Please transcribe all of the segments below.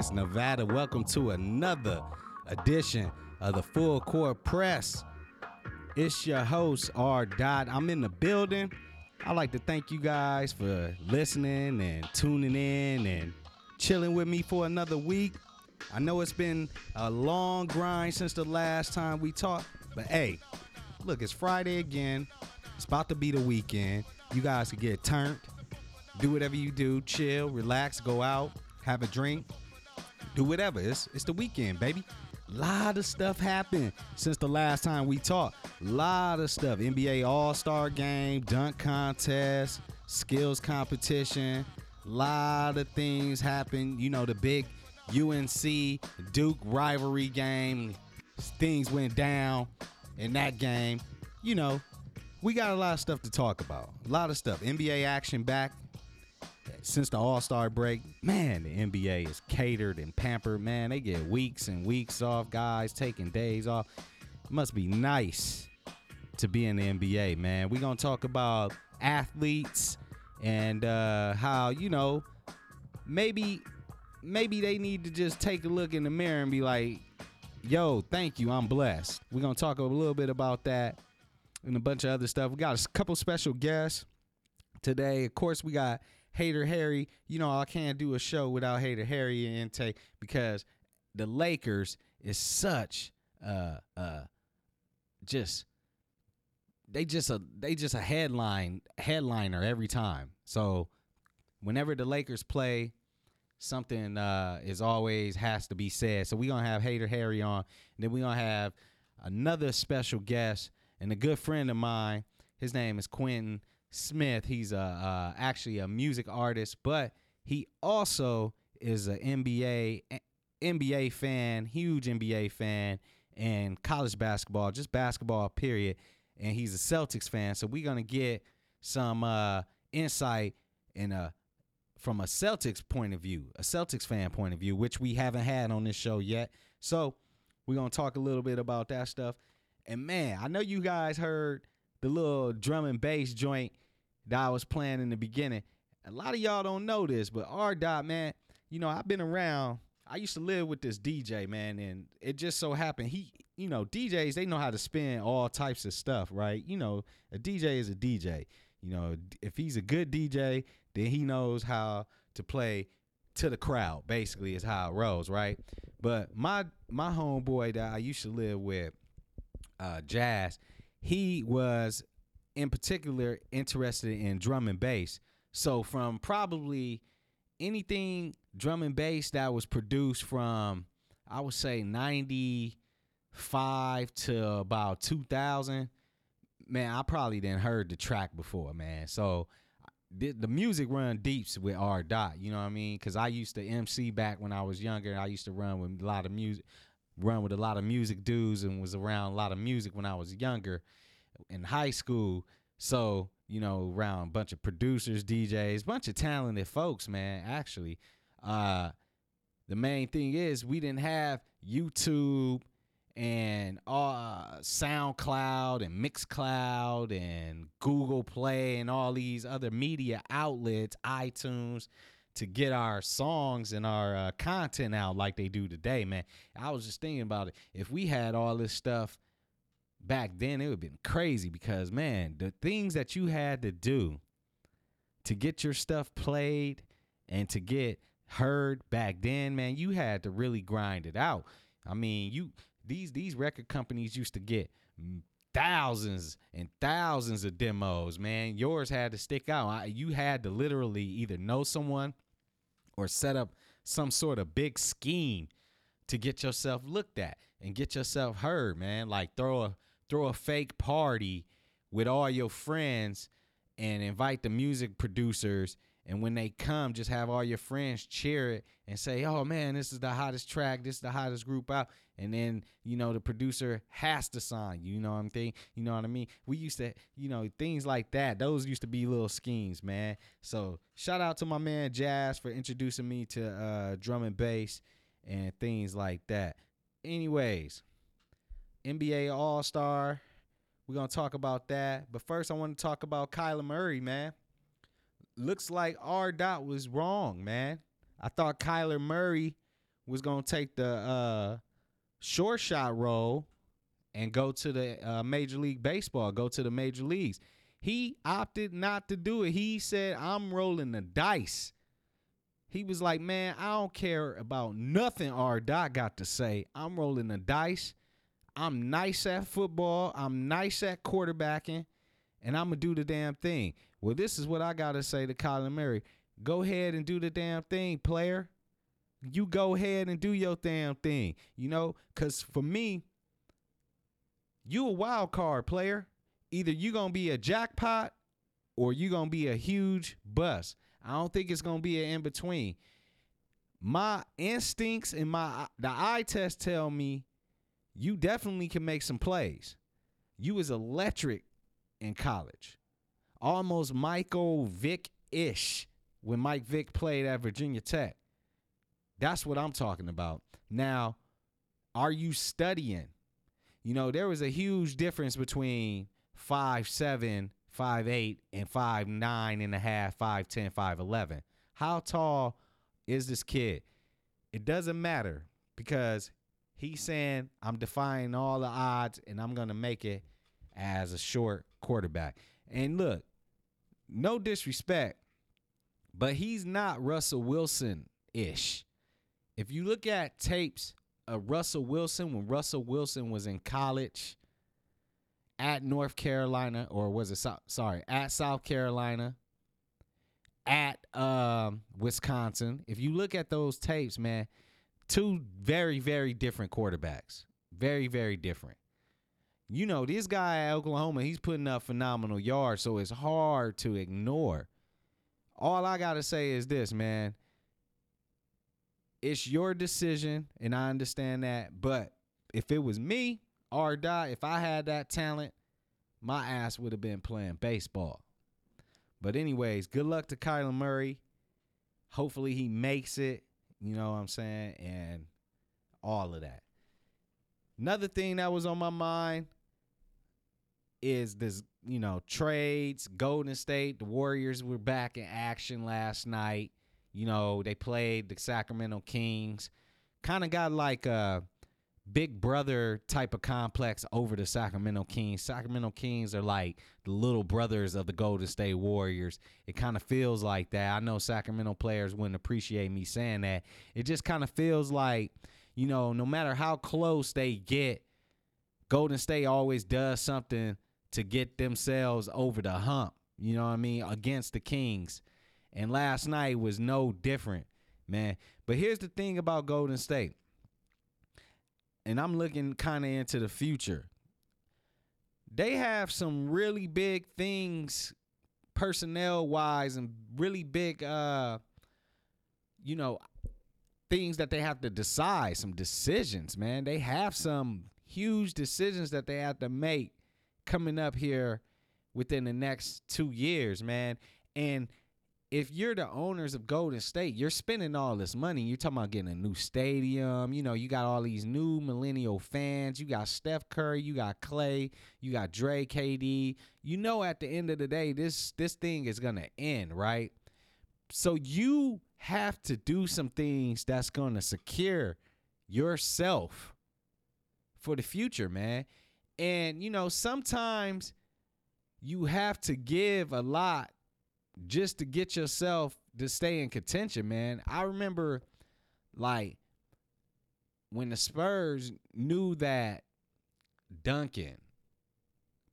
Vegas, Nevada? Welcome to another edition of the Full Court Press. It's your host, R. Dot. I'm in the building. I'd like to thank you guys for listening and tuning in and chilling with me for another week. I know it's been a long grind since the last time we talked, but hey, look, it's Friday again. It's about to be the weekend. You guys can get turned, do whatever you do, chill, relax, go out, have a drink, do whatever. It's it's the weekend, baby. A lot of stuff happened since the last time we talked. A Lot of stuff. NBA All-Star game, dunk contest, skills competition. A Lot of things happened. You know, the big UNC Duke rivalry game. Things went down in that game. You know, we got a lot of stuff to talk about. A lot of stuff. NBA action back since the All Star break. Man, the NBA is catered and pampered. Man, they get weeks and weeks off. Guys taking days off. It must be nice to be in the NBA, man. We're gonna talk about athletes and uh, how you know maybe maybe they need to just take a look in the mirror and be like, "Yo, thank you, I'm blessed." We're gonna talk a little bit about that and a bunch of other stuff. We got a couple special guests today. Of course, we got Hater Harry. You know, I can't do a show without Hater Harry and intake because the Lakers is such uh uh just they just a they just a headline headliner every time. So whenever the Lakers play, something uh is always has to be said. So we gonna have Hater Harry on, and then we gonna have another special guest and a good friend of mine. His name is Quentin Smith. He's a uh, actually a music artist, but he also is an NBA NBA fan, huge NBA fan, and college basketball, just basketball period. And he's a Celtics fan, so we're gonna get some uh, insight in a from a Celtics point of view, a Celtics fan point of view, which we haven't had on this show yet. So we're gonna talk a little bit about that stuff. And man, I know you guys heard the little drum and bass joint that I was playing in the beginning. A lot of y'all don't know this, but R Dot, man, you know, I've been around. I used to live with this DJ, man, and it just so happened he, you know, DJs, they know how to spin all types of stuff, right? You know, a DJ is a DJ. You know, if he's a good DJ, then he knows how to play to the crowd, basically, is how it rolls, right? But my my homeboy that I used to live with, uh, Jazz, he was in particular interested in drum and bass. So from probably anything drum and bass that was produced from I would say 95 to about 2000, man, I probably didn't heard the track before, man. So the, the music run deeps with R dot, you know what I mean? Cuz I used to MC back when I was younger. I used to run with a lot of music run with a lot of music dudes and was around a lot of music when I was younger in high school. So, you know, around a bunch of producers, DJs, bunch of talented folks, man, actually. Uh the main thing is we didn't have YouTube and uh, SoundCloud and Mixcloud and Google Play and all these other media outlets, iTunes, to get our songs and our uh, content out like they do today, man. I was just thinking about it. If we had all this stuff back then, it would have been crazy because, man, the things that you had to do to get your stuff played and to get heard back then, man, you had to really grind it out. I mean, you these these record companies used to get thousands and thousands of demos, man. Yours had to stick out. You had to literally either know someone or set up some sort of big scheme to get yourself looked at and get yourself heard, man. Like throw a throw a fake party with all your friends and invite the music producers and when they come, just have all your friends cheer it and say, "Oh man, this is the hottest track. This is the hottest group out." And then you know the producer has to sign. You know what I'm saying? You know what I mean? We used to, you know, things like that. Those used to be little schemes, man. So shout out to my man Jazz for introducing me to uh, drum and bass and things like that. Anyways, NBA All Star. We're gonna talk about that. But first, I want to talk about Kyler Murray, man looks like R dot was wrong, man. I thought Kyler Murray was gonna take the uh, short shot role and go to the uh, Major League Baseball, go to the major leagues. He opted not to do it. He said, "I'm rolling the dice." He was like, "Man, I don't care about nothing R. Dot got to say. I'm rolling the dice. I'm nice at football. I'm nice at quarterbacking, and I'm gonna do the damn thing." Well, this is what I gotta say to Colin Murray. Go ahead and do the damn thing, player. You go ahead and do your damn thing. You know, cause for me, you a wild card player. Either you gonna be a jackpot or you gonna be a huge bust. I don't think it's gonna be an in between. My instincts and my the eye test tell me you definitely can make some plays. You was electric in college, almost Michael Vick ish when Mike Vick played at Virginia Tech. That's what I'm talking about. Now, are you studying? You know, there was a huge difference between five seven, five eight, and five nine and a half, five ten, five eleven. How tall is this kid? It doesn't matter because he's saying I'm defying all the odds and I'm gonna make it as a short quarterback. And look, no disrespect, but he's not Russell Wilson ish. If you look at tapes of Russell Wilson when Russell Wilson was in college at North Carolina, or was it South, sorry, at South Carolina, at um, Wisconsin. If you look at those tapes, man, two very, very different quarterbacks. Very, very different. You know, this guy at Oklahoma, he's putting up phenomenal yards, so it's hard to ignore. All I got to say is this, man. It's your decision, and I understand that. But if it was me, or die, if I had that talent, my ass would have been playing baseball. But anyways, good luck to Kyler Murray. Hopefully he makes it, you know what I'm saying, and all of that. Another thing that was on my mind is this, you know, trades. Golden State, the Warriors were back in action last night. You know, they played the Sacramento Kings. Kind of got like a big brother type of complex over the Sacramento Kings. Sacramento Kings are like the little brothers of the Golden State Warriors. It kind of feels like that. I know Sacramento players wouldn't appreciate me saying that. It just kind of feels like, you know, no matter how close they get, Golden State always does something to get themselves over the hump, you know what I mean, against the Kings. And last night was no different, man. But here's the thing about Golden State and I'm looking kind of into the future. They have some really big things personnel wise and really big uh you know things that they have to decide, some decisions, man. They have some huge decisions that they have to make coming up here within the next 2 years, man. And if you're the owners of Golden State, you're spending all this money. You're talking about getting a new stadium. You know, you got all these new millennial fans. You got Steph Curry, you got Clay, you got Dre, KD. You know, at the end of the day, this this thing is gonna end, right? So you have to do some things that's gonna secure yourself for the future, man. And you know, sometimes you have to give a lot just to get yourself to stay in contention, man. I remember like when the Spurs knew that Duncan,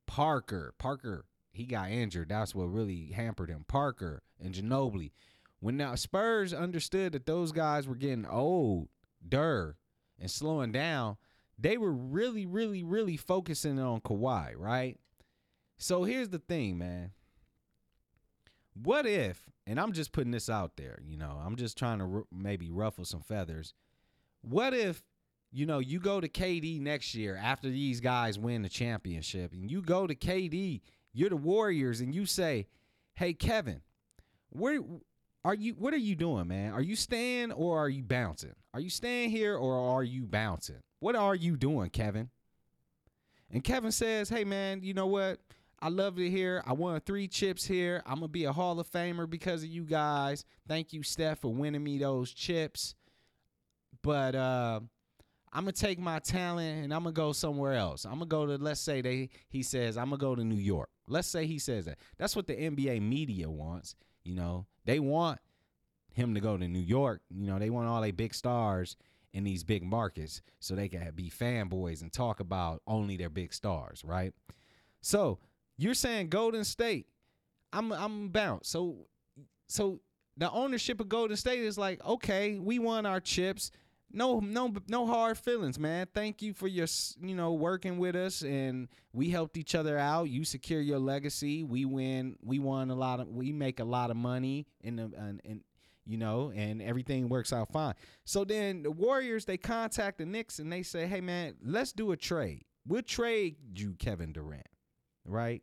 Parker, Parker, he got injured. That's what really hampered him. Parker and Ginobili. When the Spurs understood that those guys were getting old, der, and slowing down, they were really, really, really focusing on Kawhi, right? So here's the thing, man. What if, and I'm just putting this out there, you know, I'm just trying to r- maybe ruffle some feathers. What if, you know, you go to KD next year after these guys win the championship and you go to KD, you're the Warriors, and you say, hey, Kevin, where are you what are you doing, man? Are you staying or are you bouncing? Are you staying here or are you bouncing? What are you doing, Kevin? And Kevin says, "Hey man, you know what? I love it here. I won three chips here. I'm gonna be a Hall of Famer because of you guys. Thank you, Steph, for winning me those chips. But uh, I'm gonna take my talent and I'm gonna go somewhere else. I'm gonna go to let's say they he says I'm gonna go to New York. Let's say he says that. That's what the NBA media wants. You know, they want him to go to New York. You know, they want all they big stars in these big markets so they can be fanboys and talk about only their big stars, right? So you're saying Golden State, I'm I'm bounce. So so the ownership of Golden State is like, okay, we won our chips. No, no, no hard feelings, man. Thank you for your, you know, working with us, and we helped each other out. You secure your legacy. We win. We won a lot of. We make a lot of money in the, and, and you know, and everything works out fine. So then the Warriors they contact the Knicks and they say, hey man, let's do a trade. We'll trade you Kevin Durant, right?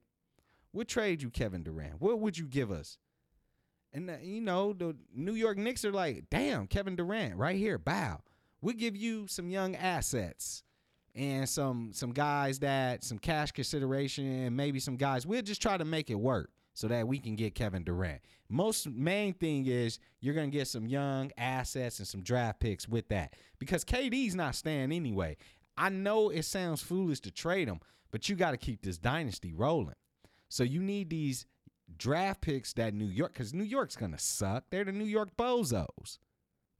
We'll trade you Kevin Durant. What would you give us? And uh, you know, the New York Knicks are like, damn, Kevin Durant, right here, bow. We'll give you some young assets and some some guys that some cash consideration and maybe some guys. We'll just try to make it work so that we can get Kevin Durant. Most main thing is you're gonna get some young assets and some draft picks with that because KD's not staying anyway. I know it sounds foolish to trade him, but you got to keep this dynasty rolling. So you need these draft picks that New York, because New York's gonna suck. They're the New York Bozos.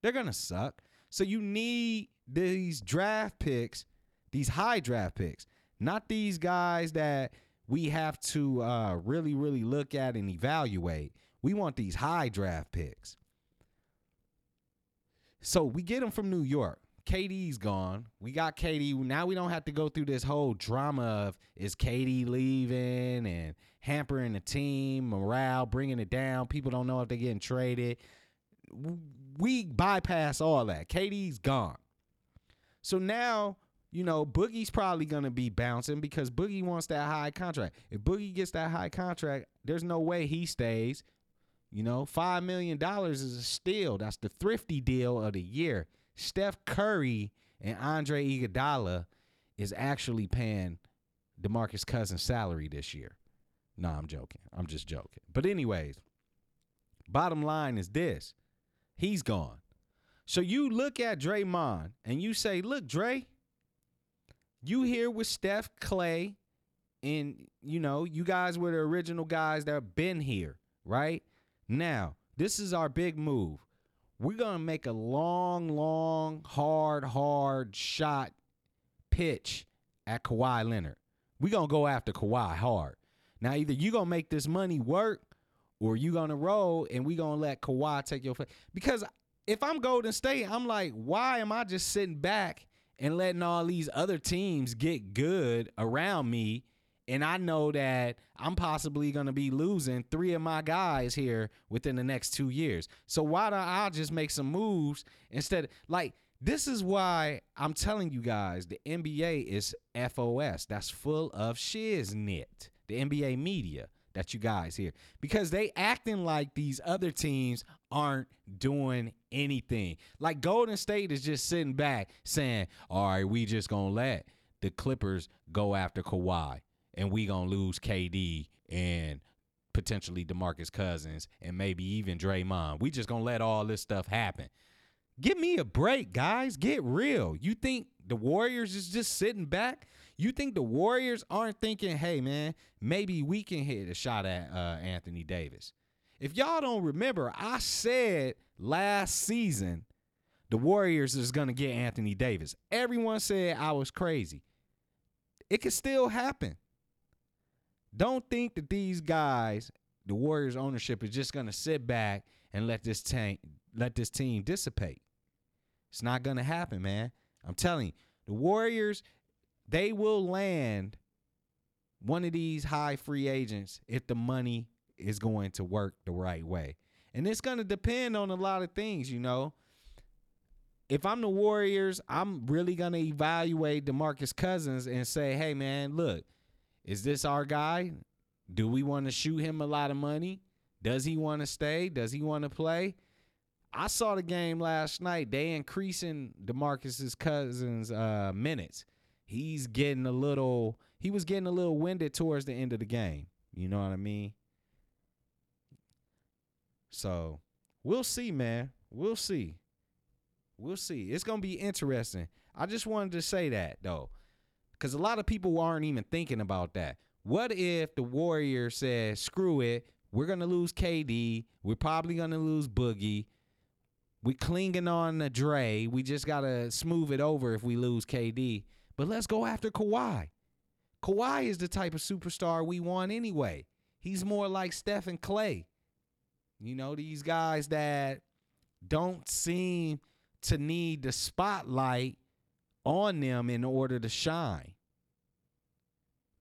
They're gonna suck. So you need these draft picks, these high draft picks, not these guys that we have to uh, really, really look at and evaluate. We want these high draft picks. So we get them from New York. KD's gone. We got KD. Now we don't have to go through this whole drama of is KD leaving and hampering the team, morale, bringing it down. People don't know if they're getting traded. We bypass all that. KD's gone. So now, you know, Boogie's probably going to be bouncing because Boogie wants that high contract. If Boogie gets that high contract, there's no way he stays. You know, $5 million is a steal. That's the thrifty deal of the year. Steph Curry and Andre Iguodala is actually paying DeMarcus Cousins' salary this year. No, I'm joking. I'm just joking. But anyways, bottom line is this. He's gone. So you look at Draymond and you say, look, Dre, you here with Steph Clay, and you know, you guys were the original guys that have been here, right? Now, this is our big move we're gonna make a long, long, hard, hard shot pitch at Kawhi Leonard. We're gonna go after Kawhi hard. Now, either you're gonna make this money work or you're gonna roll and we're gonna let Kawhi take your face. Because if I'm Golden State, I'm like, why am I just sitting back and letting all these other teams get good around me and I know that I'm possibly going to be losing three of my guys here within the next two years. So why don't I just make some moves instead? Like this is why I'm telling you guys the NBA is FOS. That's full of shiznit. The NBA media that you guys hear because they acting like these other teams aren't doing anything. Like Golden State is just sitting back saying, "All right, we just gonna let the Clippers go after Kawhi." And we gonna lose KD and potentially DeMarcus Cousins and maybe even Draymond. We just gonna let all this stuff happen. Give me a break, guys. Get real. You think the Warriors is just sitting back? You think the Warriors aren't thinking, hey man, maybe we can hit a shot at uh, Anthony Davis? If y'all don't remember, I said last season the Warriors is gonna get Anthony Davis. Everyone said I was crazy. It could still happen. Don't think that these guys, the Warriors ownership, is just gonna sit back and let this tank let this team dissipate. It's not gonna happen, man. I'm telling you, the Warriors, they will land one of these high free agents if the money is going to work the right way. And it's going to depend on a lot of things, you know. If I'm the Warriors, I'm really going to evaluate DeMarcus Cousins and say, "Hey man, look, is this our guy? Do we want to shoot him a lot of money? Does he want to stay? Does he want to play? I saw the game last night. They increasing DeMarcus's Cousins uh, minutes. He's getting a little he was getting a little winded towards the end of the game. You know what I mean? So we'll see, man. We'll see. We'll see. It's gonna be interesting. I just wanted to say that though, because a lot of people aren't even thinking about that. What if the Warriors said, "Screw it, we're gonna lose KD. We're probably gonna lose Boogie. We're clinging on the Dre. We just gotta smooth it over if we lose KD. But let's go after Kawhi. Kawhi is the type of superstar we want anyway. He's more like Steph and Clay. You know, these guys that don't seem to need the spotlight on them in order to shine.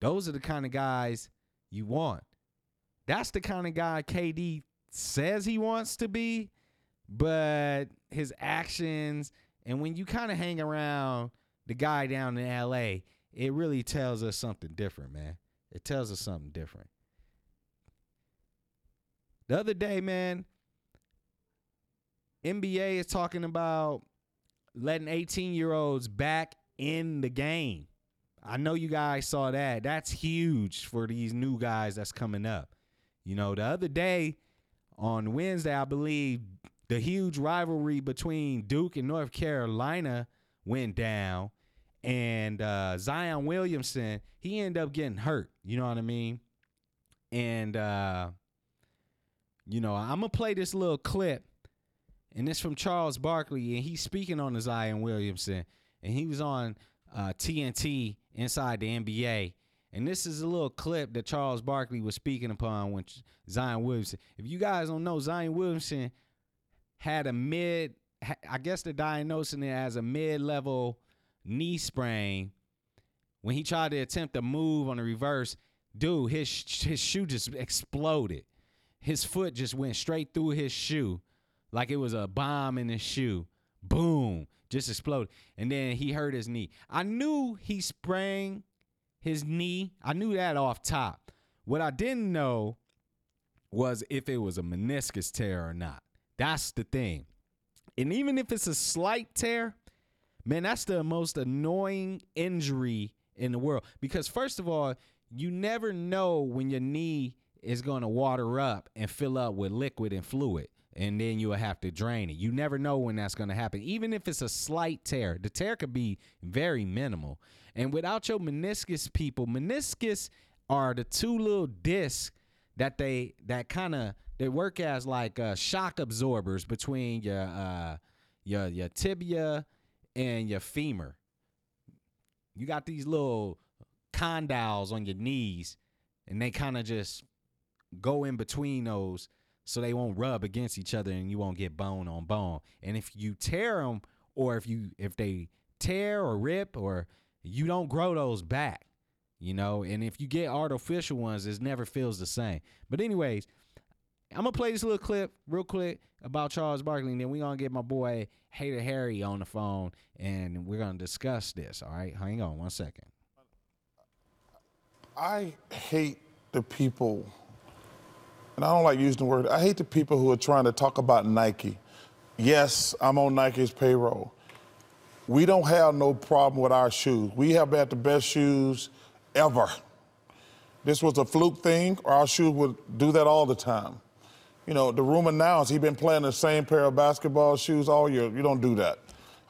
Those are the kind of guys you want. That's the kind of guy KD says he wants to be, but his actions and when you kind of hang around the guy down in LA, it really tells us something different, man. It tells us something different. The other day, man, NBA is talking about letting 18 year olds back in the game. I know you guys saw that. That's huge for these new guys that's coming up. You know, the other day on Wednesday, I believe the huge rivalry between Duke and North Carolina went down. And uh, Zion Williamson, he ended up getting hurt. You know what I mean? And, uh, you know, I'm to play this little clip. And it's from Charles Barkley. And he's speaking on the Zion Williamson. And he was on uh, TNT inside the NBA. And this is a little clip that Charles Barkley was speaking upon when Zion Williamson. If you guys don't know, Zion Williamson had a mid, I guess they're diagnosing it as a mid level knee sprain. When he tried to attempt to move on the reverse, dude, his his shoe just exploded. His foot just went straight through his shoe like it was a bomb in his shoe. Boom, just exploded. And then he hurt his knee. I knew he sprang his knee. I knew that off top. What I didn't know was if it was a meniscus tear or not. That's the thing. And even if it's a slight tear, man, that's the most annoying injury in the world. Because, first of all, you never know when your knee is going to water up and fill up with liquid and fluid. And then you'll have to drain it. You never know when that's going to happen. Even if it's a slight tear, the tear could be very minimal. And without your meniscus people, meniscus are the two little discs that they that kind of they work as like uh, shock absorbers between your uh, your your tibia and your femur. You got these little condyles on your knees, and they kind of just go in between those so they won't rub against each other and you won't get bone on bone. And if you tear them, or if you if they tear or rip or you don't grow those back, you know. And if you get artificial ones, it never feels the same. But anyways, I'm gonna play this little clip real quick about Charles Barkley, and then we're gonna get my boy Hater Harry on the phone, and we're gonna discuss this. All right, hang on one second. I hate the people, and I don't like using the word. I hate the people who are trying to talk about Nike. Yes, I'm on Nike's payroll we don't have no problem with our shoes. We have had the best shoes ever. This was a fluke thing, or our shoes would do that all the time. You know, the rumor now is he's been playing the same pair of basketball shoes all year. You don't do that.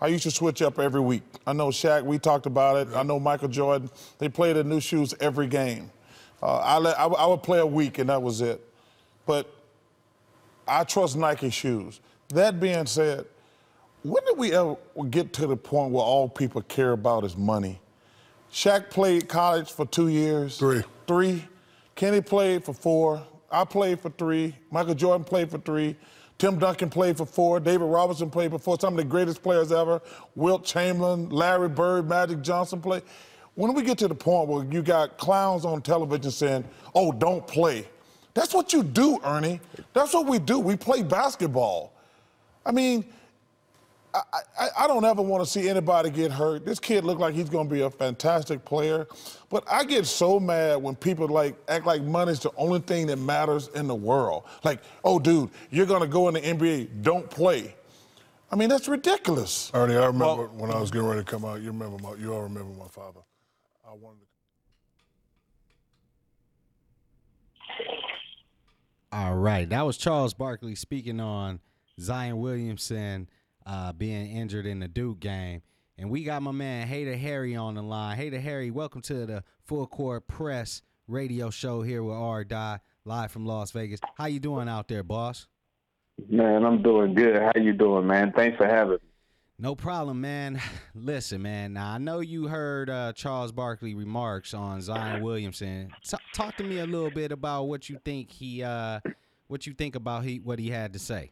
I used to switch up every week. I know Shaq, we talked about it. I know Michael Jordan. They played the new shoes every game. Uh, I, let, I, I would play a week, and that was it. But I trust Nike shoes. That being said, when did we ever get to the point where all people care about is money? Shaq played college for two years. Three. Three. Kenny played for four. I played for three. Michael Jordan played for three. Tim Duncan played for four. David Robinson played for four. Some of the greatest players ever. Wilt Chamberlain, Larry Bird, Magic Johnson played. When we get to the point where you got clowns on television saying, oh, don't play. That's what you do, Ernie. That's what we do. We play basketball. I mean, I, I, I, don't ever want to see anybody get hurt. This kid looked like he's going to be a fantastic player, but I get so mad when people like act like money's the only thing that matters in the world. Like, oh, dude, you're going to go in the NBA, don't play. I mean, that's ridiculous. Ernie, I remember well, when I was getting ready to come out. You remember my, you all remember my father. I wanted to. All right, that was Charles Barkley speaking on Zion Williamson uh, being injured in the Duke game. And we got my man Hater Harry on the line. Hater Harry, welcome to the Full Court Press radio show here with R. Dot, live from Las Vegas. How you doing out there, boss? Man, I'm doing good. How you doing, man? Thanks for having me. No problem, man. Listen, man. Now I know you heard uh, Charles Barkley remarks on Zion Williamson. T- talk to me a little bit about what you think he, uh, what you think about he, what he had to say.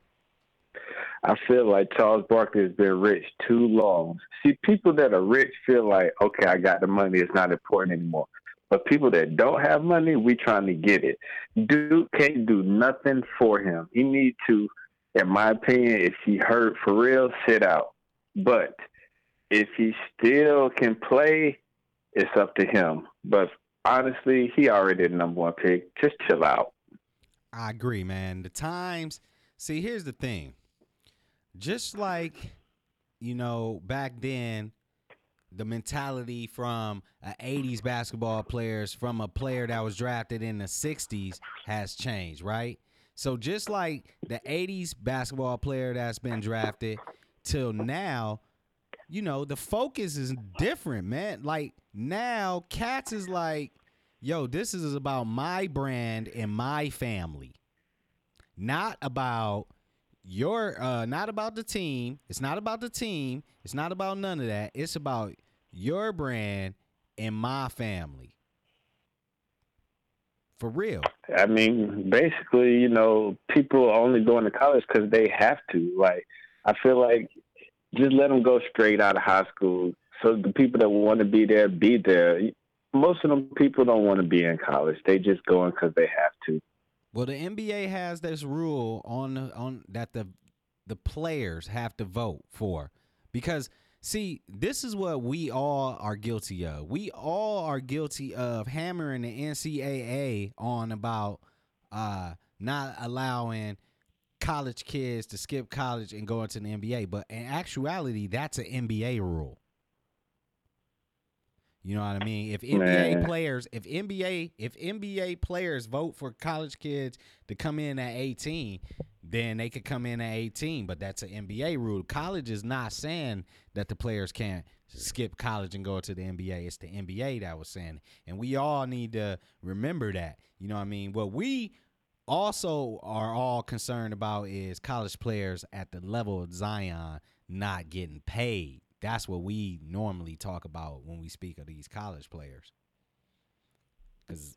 I feel like Charles Barkley has been rich too long. See, people that are rich feel like, okay, I got the money, it's not important anymore. But people that don't have money, we trying to get it. Dude can't do nothing for him. He need to, in my opinion, if he hurt for real, sit out. But if he still can play, it's up to him. But honestly, he already the number one pick. Just chill out. I agree, man. The times. See, here's the thing just like you know back then the mentality from a 80s basketball players from a player that was drafted in the 60s has changed right so just like the 80s basketball player that's been drafted till now you know the focus is different man like now cats is like yo this is about my brand and my family not about your uh not about the team. It's not about the team. It's not about none of that. It's about your brand and my family. For real. I mean, basically, you know, people are only going to college because they have to. Like, I feel like just let them go straight out of high school. So the people that want to be there, be there. Most of them people don't want to be in college. They just going because they have to. Well, the NBA has this rule on on that the the players have to vote for because see, this is what we all are guilty of. We all are guilty of hammering the NCAA on about uh, not allowing college kids to skip college and go into the NBA, but in actuality, that's an NBA rule. You know what I mean? If NBA Man. players, if NBA, if NBA players vote for college kids to come in at 18, then they could come in at 18. But that's an NBA rule. College is not saying that the players can't skip college and go to the NBA. It's the NBA that was saying, and we all need to remember that. You know what I mean? What we also are all concerned about is college players at the level of Zion not getting paid. That's what we normally talk about when we speak of these college players.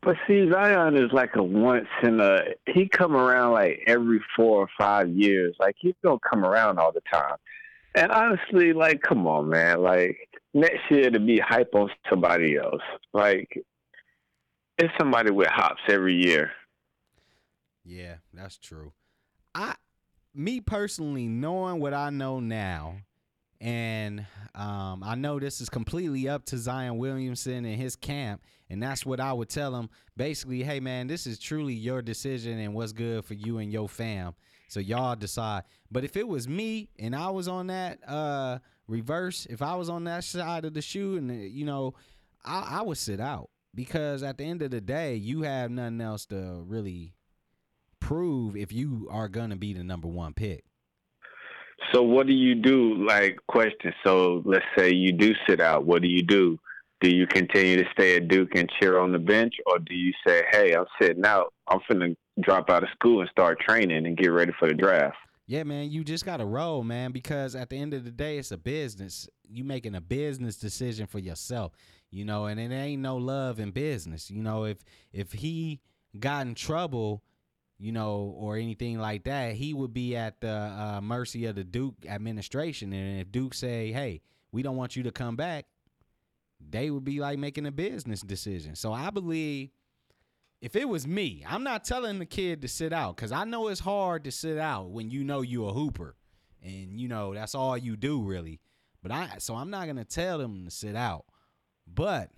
But see, Zion is like a once in a. He come around like every four or five years. Like he don't come around all the time. And honestly, like, come on, man. Like next year to be hype on somebody else. Like it's somebody with hops every year. Yeah, that's true. I, me personally, knowing what I know now, and um, I know this is completely up to Zion Williamson and his camp. And that's what I would tell him. Basically, hey, man, this is truly your decision and what's good for you and your fam. So y'all decide. But if it was me and I was on that uh, reverse, if I was on that side of the shoe, and, you know, I, I would sit out. Because at the end of the day, you have nothing else to really prove if you are going to be the number one pick. So what do you do? Like question. So let's say you do sit out. What do you do? Do you continue to stay at Duke and cheer on the bench, or do you say, "Hey, I'm sitting out. I'm finna drop out of school and start training and get ready for the draft"? Yeah, man, you just got to roll, man, because at the end of the day, it's a business. You making a business decision for yourself, you know, and it ain't no love in business. You know, if if he got in trouble you know, or anything like that, he would be at the uh, mercy of the Duke administration. And if Duke say, "Hey, we don't want you to come back," they would be like making a business decision. So I believe if it was me, I'm not telling the kid to sit out because I know it's hard to sit out when you know you a hooper, and you know that's all you do really. But I, so I'm not gonna tell them to sit out. But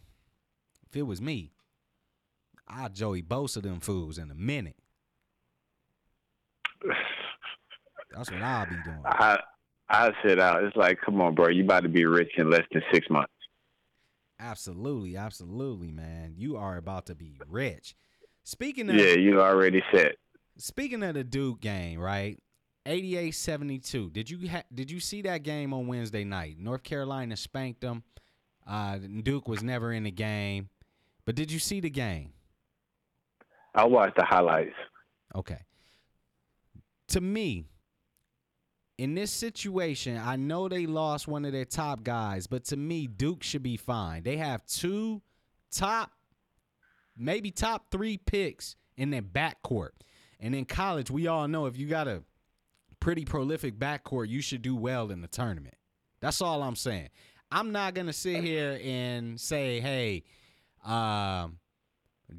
if it was me, I'd Joey Bosa them fools in a minute. That's what I'll be doing. I I sit out. It's like, come on, bro. You about to be rich in less than six months. Absolutely, absolutely, man. You are about to be rich. Speaking of Yeah, you already said. speaking of the Duke game, right? 88-72. Did you ha- did you see that game on Wednesday night? North Carolina spanked them. Uh, Duke was never in the game, but did you see the game? I watched the highlights. Okay. To me, in this situation, I know they lost one of their top guys, but to me, Duke should be fine. They have two top, maybe top three picks in their backcourt. And in college, we all know if you got a pretty prolific backcourt, you should do well in the tournament. That's all I'm saying. I'm not gonna sit here and say, hey, um,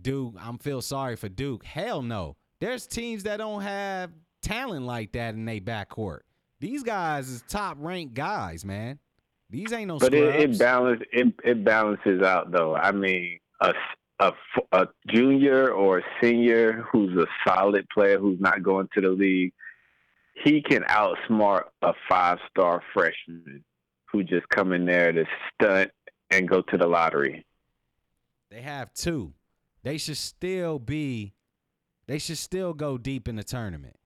Duke, I'm feel sorry for Duke. Hell no. There's teams that don't have talent like that in their backcourt. These guys is top ranked guys, man. These ain't no But it, it balance it, it balances out though. I mean, a, a a junior or a senior who's a solid player who's not going to the league, he can outsmart a five star freshman who just come in there to stunt and go to the lottery. They have two. They should still be. They should still go deep in the tournament.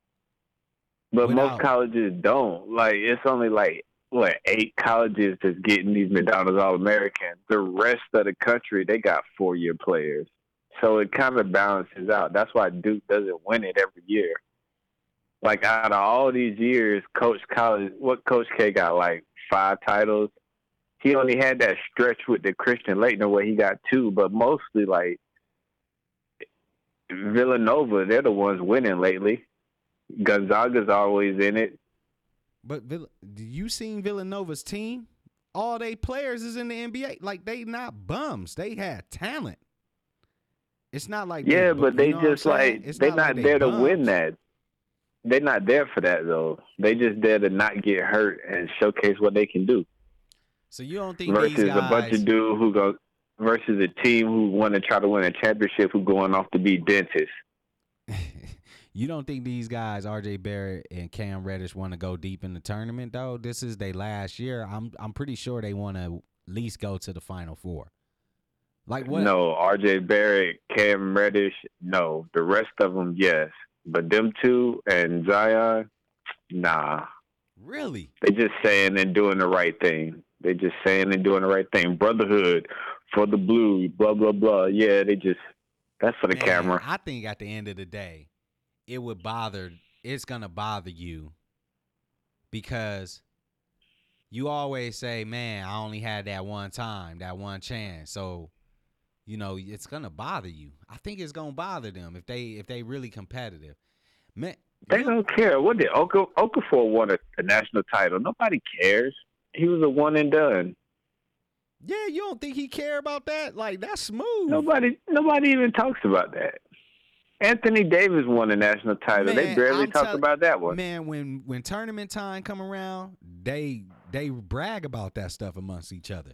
But most colleges don't. Like it's only like what eight colleges that's getting these McDonald's All Americans. The rest of the country they got four year players. So it kind of balances out. That's why Duke doesn't win it every year. Like out of all these years, Coach College, what Coach K got like five titles. He only had that stretch with the Christian Laettner where he got two, but mostly like Villanova, they're the ones winning lately. Gonzaga's always in it. But Vill- do you seen Villanova's team? All they players is in the NBA. Like they not bums. They had talent. It's not like Yeah, but they just like they're like not they there to win that. They're not there for that though. They just there to not get hurt and showcase what they can do. So you don't think Versus these guys? a bunch of dudes who go versus a team who want to try to win a championship who going off to be dentists. you don't think these guys, R.J. Barrett and Cam Reddish, want to go deep in the tournament though? This is their last year. I'm I'm pretty sure they want to at least go to the Final Four. Like what? No, R.J. Barrett, Cam Reddish, no. The rest of them, yes, but them two and Zion, nah. Really? They just saying and doing the right thing. They just saying and doing the right thing. Brotherhood for the blue, blah blah blah. Yeah, they just that's for the Man, camera. I think at the end of the day, it would bother. It's gonna bother you because you always say, "Man, I only had that one time, that one chance." So, you know, it's gonna bother you. I think it's gonna bother them if they if they really competitive. Man, They don't care. What did Oka Okafor won a, a national title? Nobody cares. He was a one and done. yeah, you don't think he care about that? Like that's smooth. Nobody nobody even talks about that. Anthony Davis won a national title. they barely I'm talk tell- about that one. Man, when when tournament time come around, they they brag about that stuff amongst each other.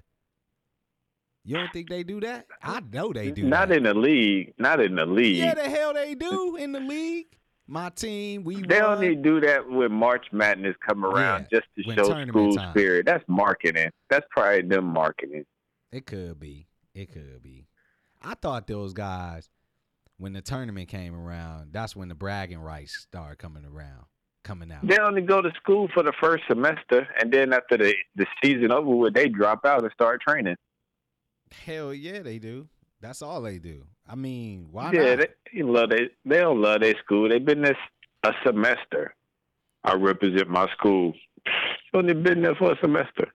You don't think they do that? I know they do. Not that. in the league. Not in the league. Yeah, the hell they do in the league. My team, we They won. only do that when March Madness come around Yeah, just to show school time. spirit. That's marketing. That's probably them marketing. It could be. It could be. I thought those guys, when the tournament came around, that's when the bragging rights started coming around, coming out. They only go to school for the first semester, and then after the the season over with, they drop out and start training. Hell yeah, they do. That's all they do. I mean, why yeah, not? they, love they they don't love their school. They've been there a semester. I represent my school. Only been there for a semester.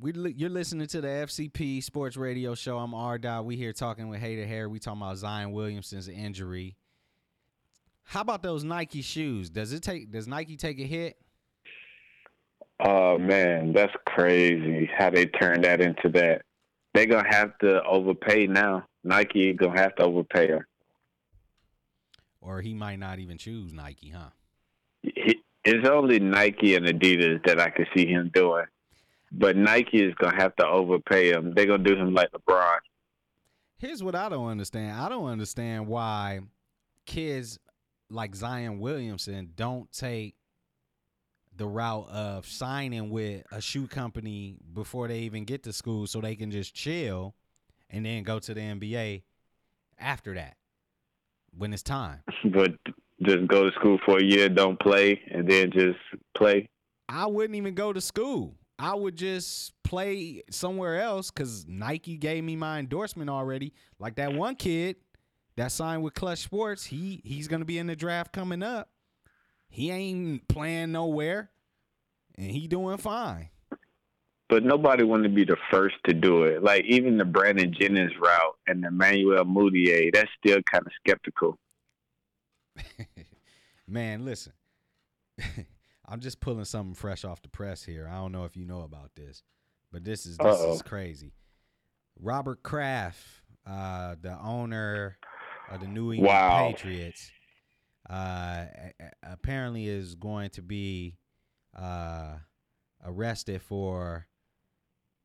We li- you're listening to the FCP Sports Radio Show. I'm R. Dot. We here talking with Hater Hair. We talking about Zion Williamson's injury. How about those Nike shoes? Does it take? Does Nike take a hit? Oh man, that's crazy how they turned that into that. They're gonna have to overpay now. Nike gonna have to overpay her. Or he might not even choose Nike, huh? He- It's only Nike and Adidas that I can see him doing. But Nike is gonna have to overpay him. They're gonna do him like LeBron. Here's what I don't understand. I don't understand why kids like Zion Williamson don't take the route of signing with a shoe company before they even get to school so they can just chill and then go to the NBA after that. when it's time. But just go to school for a year, don't play, and then just play. I wouldn't even go to school. I would just play somewhere else because Nike gave me my endorsement already. Like that one kid that signed with Klutch Sports, he he's gonna be in the draft coming up. He ain't playing nowhere, and he doing fine. But nobody wanted to be the first to do it. Like even the Brandon Jennings route and the Emmanuel Mudiay, that's still kind of skeptical. Man, listen. I'm just pulling something fresh off the press here. I don't know if you know about this, but this is this Uh-oh. is crazy. Robert Kraft, uh, the owner of the New England Wow. Patriots, uh, apparently is going to be uh, arrested for.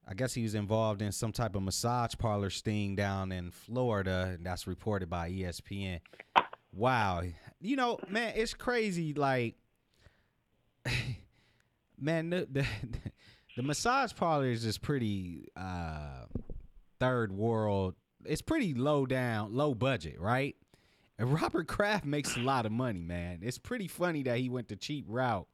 I guess he was involved in some type of massage parlor sting down in Florida. and That's reported by ESPN. Wow, you know, man, it's crazy. Like, man, the the, the massage parlors is pretty uh, third world. It's pretty low down, low budget, right? And Robert Kraft makes a lot of money, man. It's pretty funny that he went the cheap route,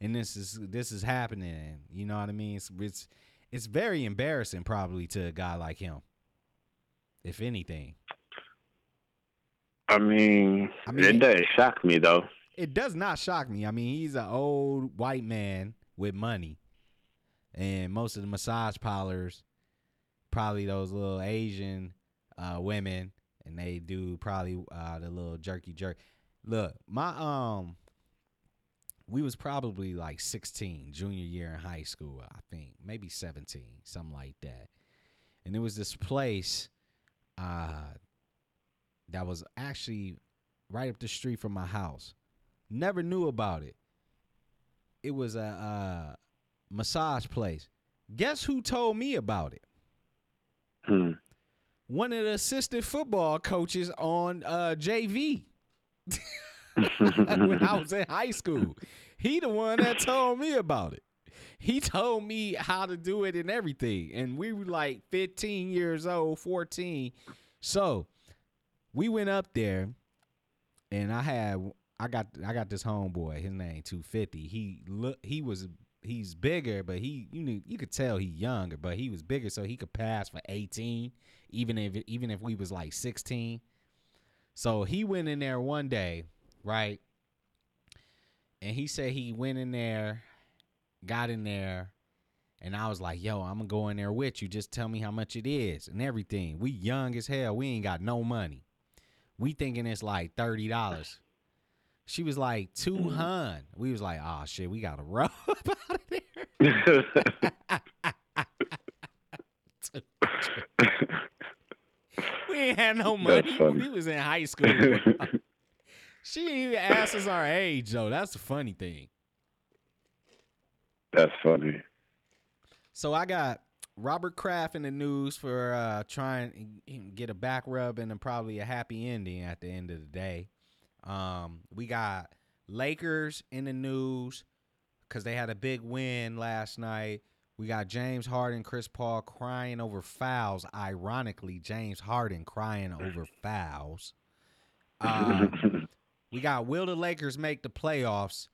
and this is this is happening. You know what I mean? It's it's, it's very embarrassing, probably, to a guy like him. If anything, I mean, I mean- it doesn't shock me though. It does not shock me. I mean, he's an old white man with money, and most of the massage parlors, probably those little Asian uh, women, and they do probably uh, the little jerky jerk. Look, my um, we was probably like sixteen, junior year in high school, I think, maybe seventeen, something like that, and it was this place, uh, that was actually right up the street from my house. Never knew about it. It was a, uh massage place. Guess who told me about it? Hmm. One of the assistant football coaches on uh, JV when I was in high school. He the one that told me about it. He told me how to do it and everything. And we were like 15 years old, 14. So we went up there and I had I got I got this homeboy. His name 250. He look he was he's bigger, but he you knew you could tell he younger, but he was bigger so he could pass for 18 even if even if we was like 16. So he went in there one day, right? And he said he went in there, got in there, and I was like, "Yo, I'm gonna go in there with you. Just tell me how much it is and everything." We young as hell. We ain't got no money. We thinking it's like thirty dollars. She was like two hun. We was like, "Oh shit, we gotta up out of there." We ain't had no money. We was in high school. she didn't even ask us our age though. That's the funny thing. That's funny. So I got Robert Kraft in the news for uh, trying to get a back rub and then probably a happy ending at the end of the day. Um, we got Lakers in the news because they had a big win last night. We got James Harden, Chris Paul crying over fouls. Ironically, James Harden crying over fouls. Um, we got will the Lakers make the playoffs?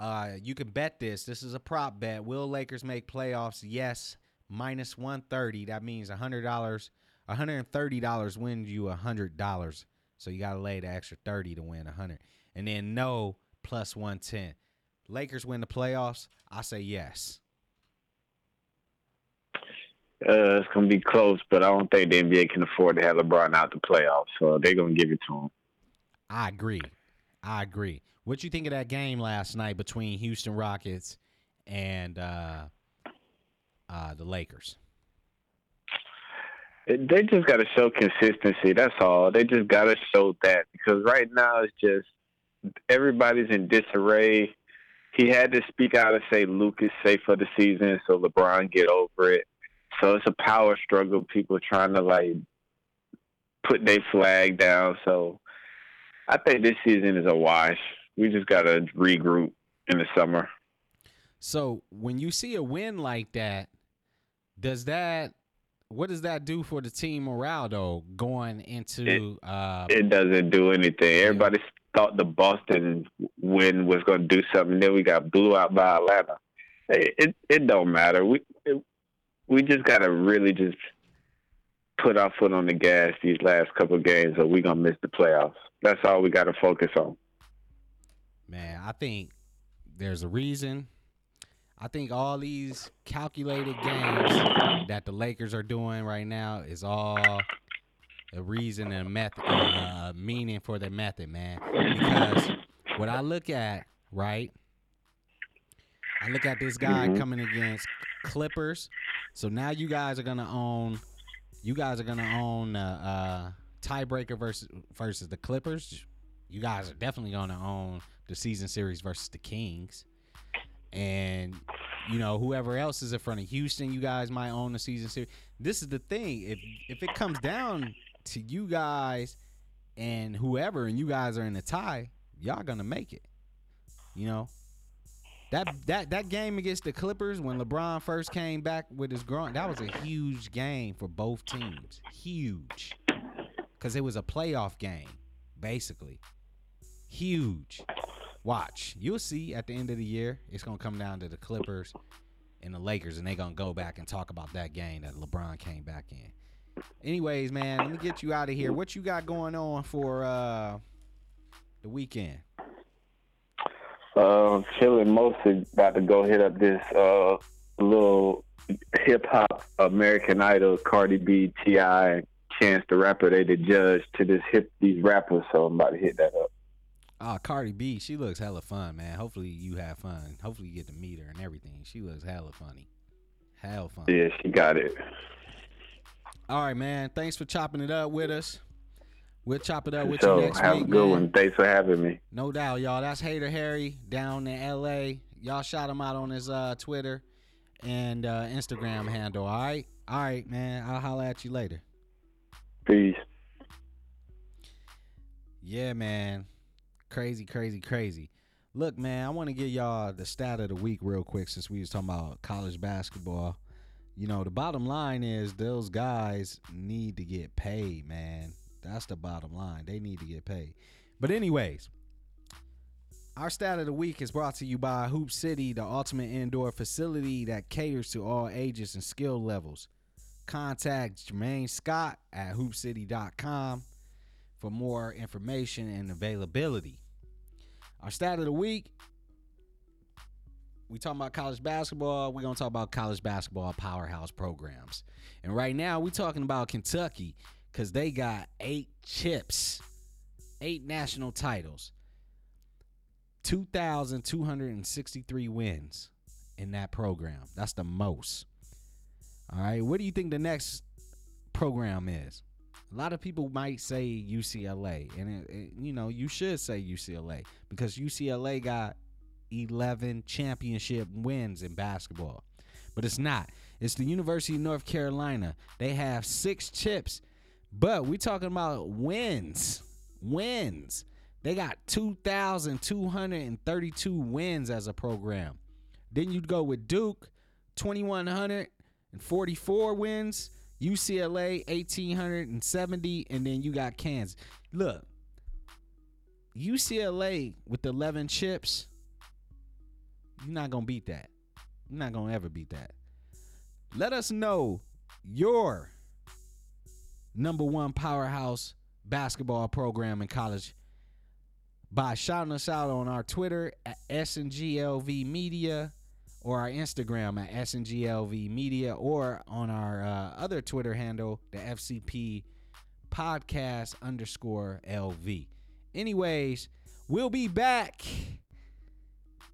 Uh, you can bet this. This is a prop bet. Will Lakers make playoffs? Yes, minus one thirty. That means hundred dollars. One hundred and thirty dollars wins you hundred dollars. So you gotta lay the extra thirty to win a hundred. And then no plus one ten. Lakers win the playoffs. I say yes. Uh, it's gonna be close, but I don't think the NBA can afford to have LeBron out the playoffs, so they're gonna give it to him. I agree. I agree. What you think of that game last night between Houston Rockets and uh, uh, the Lakers? They just got to show consistency. That's all. They just got to show that because right now it's just everybody's in disarray. He had to speak out and say Luke is safe for the season, so LeBron get over it. So it's a power struggle. People trying to like put their flag down. So I think this season is a wash. We just got to regroup in the summer. So when you see a win like that, does that what does that do for the team morale though going into uh It doesn't do anything. Everybody thought the Boston win was going to do something. Then we got blew out by Atlanta. It it, it don't matter. We it, we just got to really just put our foot on the gas these last couple of games, or we gonna miss the playoffs. That's all we got to focus on. man, I think there's a reason. I think all these calculated games that the Lakers are doing right now is all a reason and a method, uh, meaning for their method, man. Because what I look at, right? I look at this guy Mhm. coming against Clippers. So now you guys are gonna own. You guys are gonna own uh, uh, tiebreaker versus versus the Clippers. You guys are definitely gonna own the season series versus the Kings. And you know whoever else is in front of Houston, you guys might own the season series. This is the thing. If if it comes down to you guys and whoever, and you guys are in a tie, y'all gonna make it. You know, that that that game against the Clippers when LeBron first came back with his groin, that was a huge game for both teams. Huge. Cuz it was a playoff game basically. Huge. Watch. You'll see at the end of the year it's going to come down to the Clippers and the Lakers and they're going to go back and talk about that game that LeBron came back in. Anyways, man, let me get you out of here. What you got going on for uh the weekend? Um, chilling mostly about to go hit up this uh little hip hop American Idol Cardi B, T.I., Chance the Rapper. They the judge to this hip these rappers, so I'm about to hit that up. Oh, Cardi B, she looks hella fun, man. Hopefully you have fun. Hopefully you get to meet her and everything. She looks hella funny. Hell fun. Yeah, she got it. All right, man. Thanks for chopping it up with us. We'll chop it up with so you next have week, a good man. one. Thanks for having me. No doubt, y'all. That's Hater Harry down in LA. Y'all shout him out on his uh, Twitter and uh, Instagram handle. All right? All right, man. I'll holler at you later. Peace. Yeah, man. Crazy, crazy, crazy. Look, man, I want to give y'all the stat of the week real quick since we was talking about college basketball. You know, the bottom line is those guys need to get paid, man. That's the bottom line. They need to get paid. But anyways, our stat of the week is brought to you by Hoop City, the ultimate indoor facility that caters to all ages and skill levels. Contact Jermaine Scott at hoopcity.com for more information and availability. Our stat of the week, we talking about college basketball. We're gonna talk about college basketball powerhouse programs. And right now we talking about Kentucky because they got eight chips, eight national titles, 2,263 wins in that program. That's the most. All right. What do you think the next program is? A lot of people might say UCLA, and it, it- you know you should say UCLA because UCLA got 11 championship wins in basketball, but it's not. It's the University of North Carolina. They have six chips, but we're talking about wins, wins. They got 2,232 wins as a program. Then you'd go with Duke, 2,144 wins. UCLA 1870 and then you got Kansas. Look, UCLA with 11 chips, you're not going to beat that. You're not going to ever beat that. Let us know your number 1 powerhouse basketball program in college by shouting us out on our Twitter at SNGLV Media or our Instagram at SNGLV Media or on our uh, other Twitter handle, the FCP podcast underscore LV. Anyways, we'll be back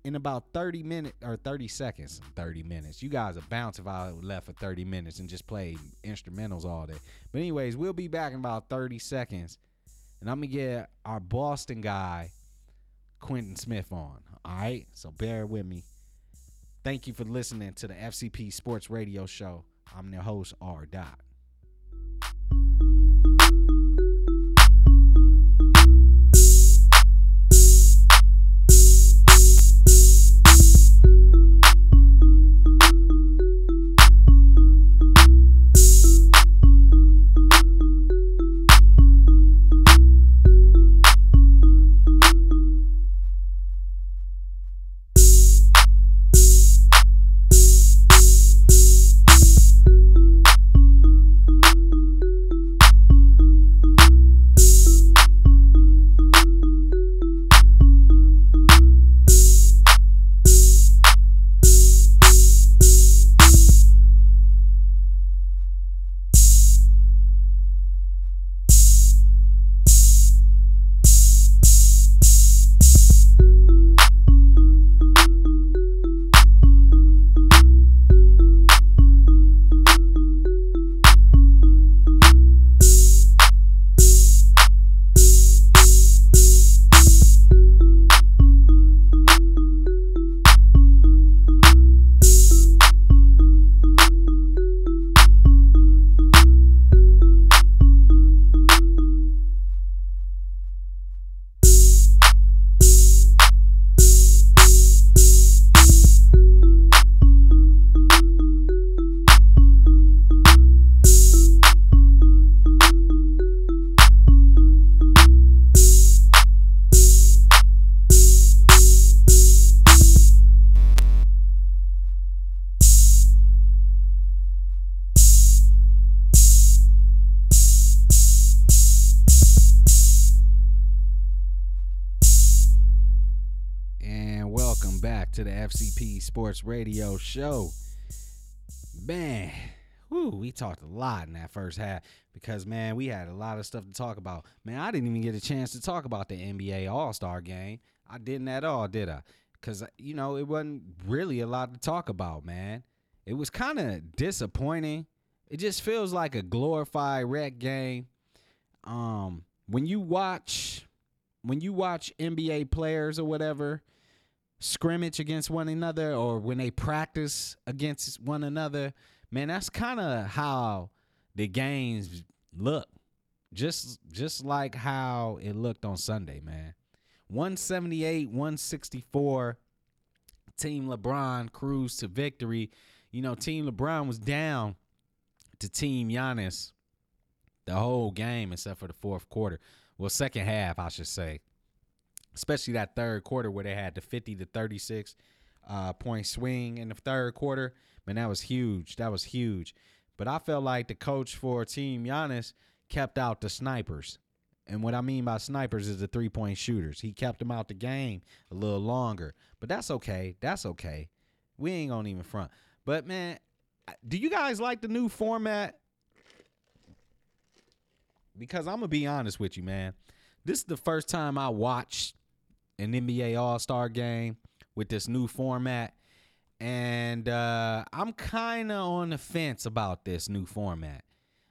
in about 30 minutes or 30 seconds. 30 minutes. You guys are bounce if I left for 30 minutes and just played instrumentals all day. But, anyways, we'll be back in about 30 seconds. And I'm to get our Boston guy, Quentin Smith, on. All right? So bear with me. Thank you for listening to the FCP Sports Radio Show. I'm your host, R. Dot. Sports Radio Show. Man, whoo, we talked a lot in that first half because man, we had a lot of stuff to talk about. Man, I didn't even get a chance to talk about the NBA All Star game. I didn't at all, did I? Because you know it wasn't really a lot to talk about, man. It was kind of disappointing. It just feels like a glorified rec game. Um, when you watch, when you watch NBA players or whatever scrimmage against one another, or when they practice against one another, man, that's kind of how the games look. Just just like how it looked on Sunday, man. 178, 164. Team LeBron cruised to victory. You know, Team LeBron was down to Team Giannis the whole game except for the fourth quarter. Well, second half, I should say. Especially that third quarter where they had the 50 to 36 uh, point swing in the third quarter. Man, that was huge. That was huge. But I felt like the coach for Team Giannis kept out the snipers. And what I mean by snipers is the three point shooters. He kept them out the game a little longer. But that's okay. That's okay. We ain't gonna even front. But man, do you guys like the new format? Because I'm gonna be honest with you, man. This is the first time I watched an NBA All Star game with this new format, and uh, I'm kind of on the fence about this new format.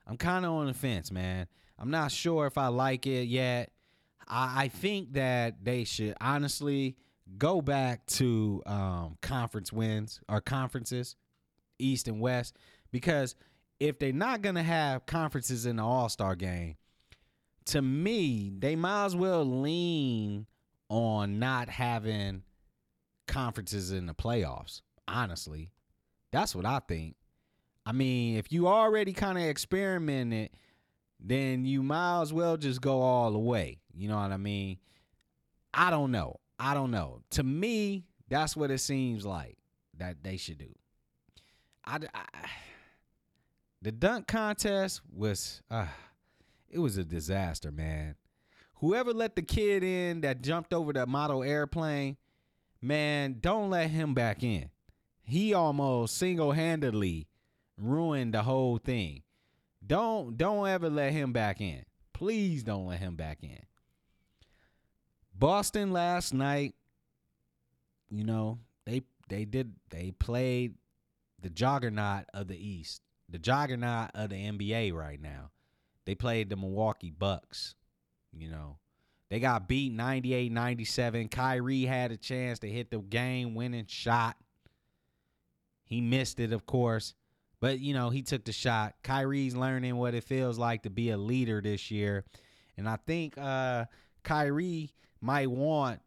I'm kind of on the fence, man. I'm not sure if I like it yet. I, I think that they should honestly go back to um, conference wins or conferences, East and West, because if they're not gonna have conferences in the All Star game, to me, they might as well lean on not having conferences in the playoffs. Honestly, that's what I think. I mean, if you already kind of experimented, then you might as well just go all the way. You know what I mean? I don't know. I don't know. To me, that's what it seems like that they should do. I, I the dunk contest was uh, it was a disaster, man. Whoever let the kid in that jumped over the model airplane, man, don't let him back in. He almost single-handedly ruined the whole thing. Don't don't ever let him back in. Please don't let him back in. Boston last night, you know, they they did they played the juggernaut of the East, the juggernaut of the NBA right now. They played the Milwaukee Bucks, you know. They got beat 98-97. Kyrie had a chance to hit the game winning shot. He missed it, of course. But, you know, he took the shot. Kyrie's learning what it feels like to be a leader this year. And I think uh, Kyrie might want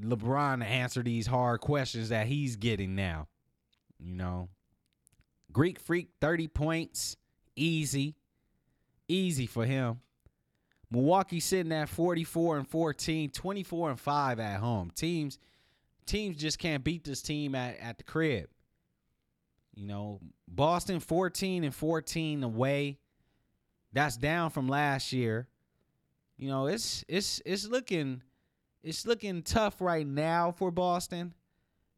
LeBron to answer these hard questions that he's getting now. You know, Greek Freak, 30 points, easy. Easy for him. Milwaukee sitting at 44 and 14, 24 and 5 at home. Teams teams just can't beat this team at, at the crib. You know, Boston 14 and 14 away. That's down from last year. You know, it's it's it's looking it's looking tough right now for Boston.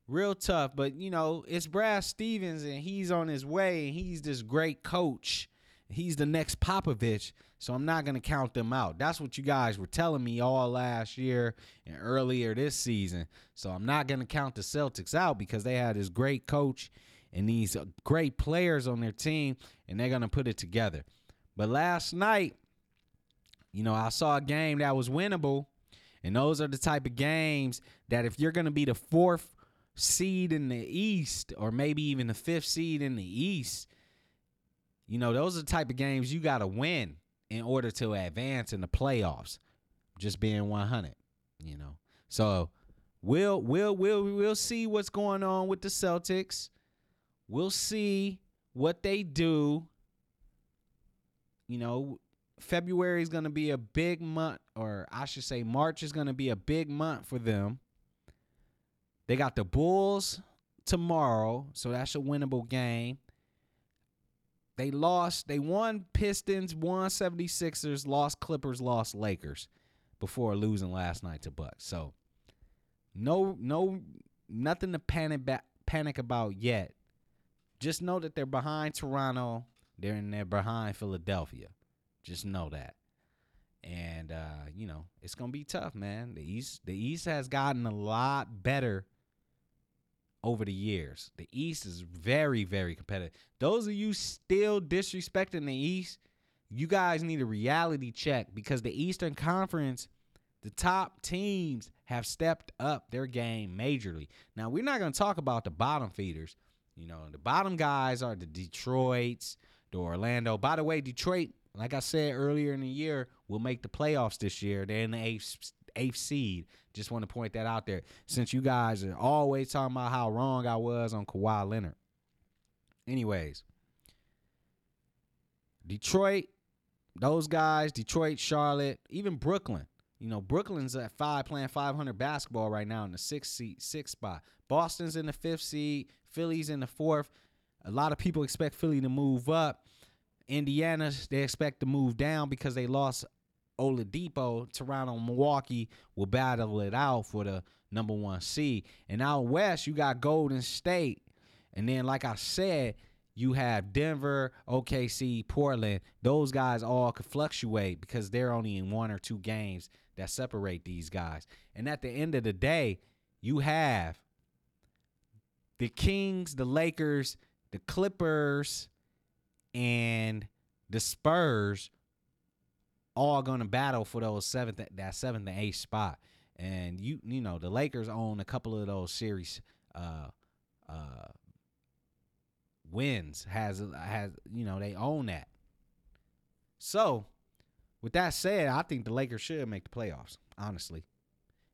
Real tough, but you know, it's Brad Stevens and he's on his way and he's this great coach. He's the next Popovich, so I'm not going to count them out. That's what you guys were telling me all last year and earlier this season. So I'm not going to count the Celtics out because they had this great coach and these uh, great players on their team, and they're going to put it together. But last night, you know, I saw a game that was winnable, and those are the type of games that if you're going to be the fourth seed in the East, or maybe even the fifth seed in the East, you know, those are the type of games you got to win in order to advance in the playoffs. Just being 100, you know. So we'll we'll we'll we'll see what's going on with the Celtics. We'll see what they do. You know, February is going to be a big month, or I should say, March is going to be a big month for them. They got the Bulls tomorrow, so that's a winnable game. They lost, they won Pistons, won 76ers, lost Clippers, lost Lakers before losing last night to Bucks. So no no nothing to panic ba- panic about yet. Just know that they're behind Toronto. They're in they're behind Philadelphia. Just know that. And uh, you know, it's gonna be tough, man. The East the East has gotten a lot better over the years. The East is very, very competitive. Those of you still disrespecting the East, you guys need a reality check because the Eastern Conference, the top teams have stepped up their game majorly. Now, we're not going to talk about the bottom feeders. You know, the bottom guys are the Detroits, the Orlando. By the way, Detroit, like I said earlier in the year, will make the playoffs this year. They're in the eighth, eighth seed. Just want to point that out there. Since you guys are always talking about how wrong I was on Kawhi Leonard. Anyways, Detroit, those guys, Detroit, Charlotte, even Brooklyn. You know, Brooklyn's at five playing 500 basketball right now in the sixth seat, sixth spot. Boston's in the fifth seed. Philly's in the fourth. A lot of people expect Philly to move up. Indiana, they expect to move down because they lost Oladipo. Toronto, Milwaukee will battle it out for the number one seed. And out west, you got Golden State. And then, like I said, you have Denver, OKC, Portland. Those guys all could fluctuate because they're only in one or two games that separate these guys. And at the end of the day, you have the Kings, the Lakers, the Clippers, and the Spurs all going to battle for those seventh that seventh and eighth spot. And you you know the Lakers own a couple of those series uh, uh, wins has has you know they own that. So, with that said, I think the Lakers should make the playoffs. Honestly,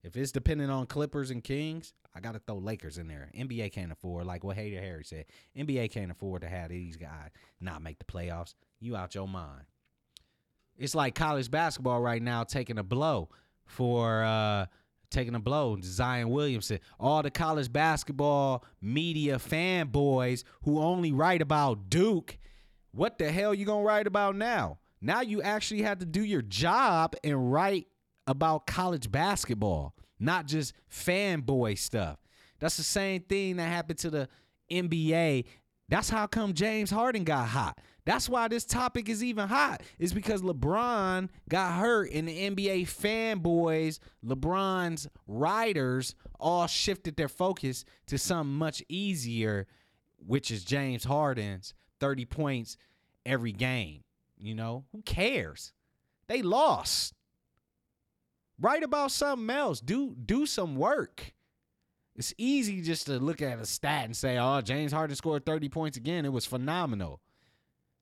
if it's dependent on Clippers and Kings, I got to throw Lakers in there. NBA can't afford, like what Hater Harry said, NBA can't afford to have these guys not make the playoffs. You out your mind. It's like college basketball right now taking a blow for uh, taking a blow. Zion Williamson, all the college basketball media fanboys who only write about Duke. What the hell you gonna write about now? Now you actually have to do your job and write about college basketball, not just fanboy stuff. That's the same thing that happened to the NBA. That's how come James Harden got hot. That's why this topic is even hot. Is because LeBron got hurt and the NBA fanboys, LeBron's writers all shifted their focus to something much easier, which is James Harden's 30 points every game. You know, who cares? They lost. Write about something else. Do do some work. It's easy just to look at a stat and say, "Oh, James Harden scored 30 points again. It was phenomenal."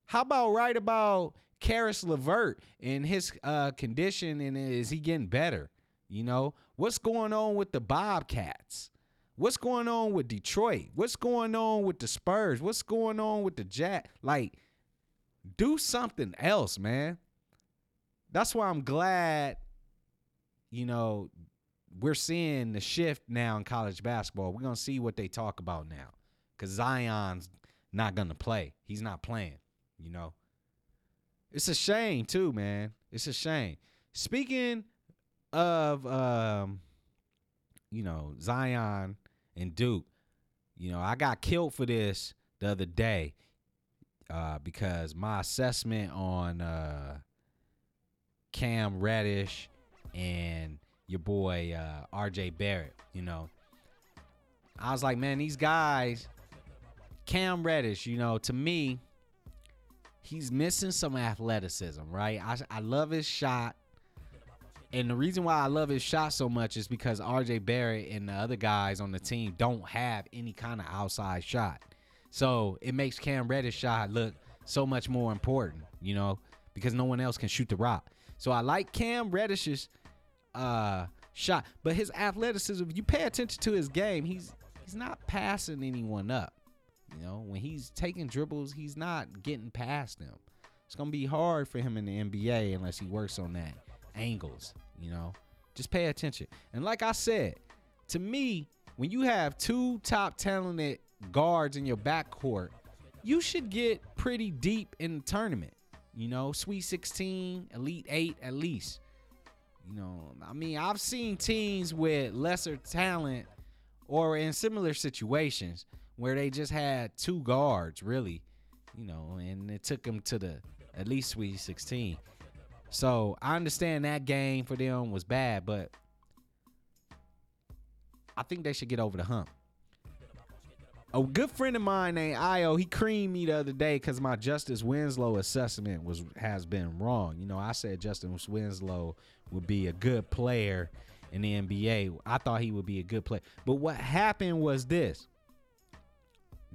How about write about Caris LeVert and his uh, condition and is he getting better? You know, what's going on with the Bobcats? What's going on with Detroit? What's going on with the Spurs? What's going on with the Jack? Like, do something else, man. That's why I'm glad, you know, we're seeing the shift now in college basketball. We're gonna see what they talk about now. Cause Zion's not gonna play. He's not playing. You know, it's a shame too, man. It's a shame. Speaking of, um, you know, Zion and Duke, you know, I got killed for this the other day uh, because my assessment on uh, Cam Reddish and your boy uh, RJ Barrett, you know, I was like, man, these guys, Cam Reddish, you know, to me, he's missing some athleticism, right? I, I love his shot. And the reason why I love his shot so much is because RJ Barrett and the other guys on the team don't have any kind of outside shot. So it makes Cam Reddish shot look so much more important, you know, because no one else can shoot the rock. So I like Cam Reddish's uh, shot, but his athleticism, if you pay attention to his game, he's he's not passing anyone up. You know, when he's taking dribbles, he's not getting past them. It's gonna be hard for him in the NBA unless he works on that angles. You know, just pay attention. And like I said, to me, when you have two top talented guards in your backcourt, you should get pretty deep in the tournament. You know, Sweet 16, Elite 8 at least. You know, I mean, I've seen teams with lesser talent or in similar situations where they just had two guards, really, you know, and it took them to the at least Sweet 16. So I understand that game for them was bad, but I think they should get over the hump. A good friend of mine named Io, he creamed me the other day because my Justice Winslow assessment was has been wrong. You know, I said Justin Winslow would be a good player in the NBA. I thought he would be a good player. But what happened was this.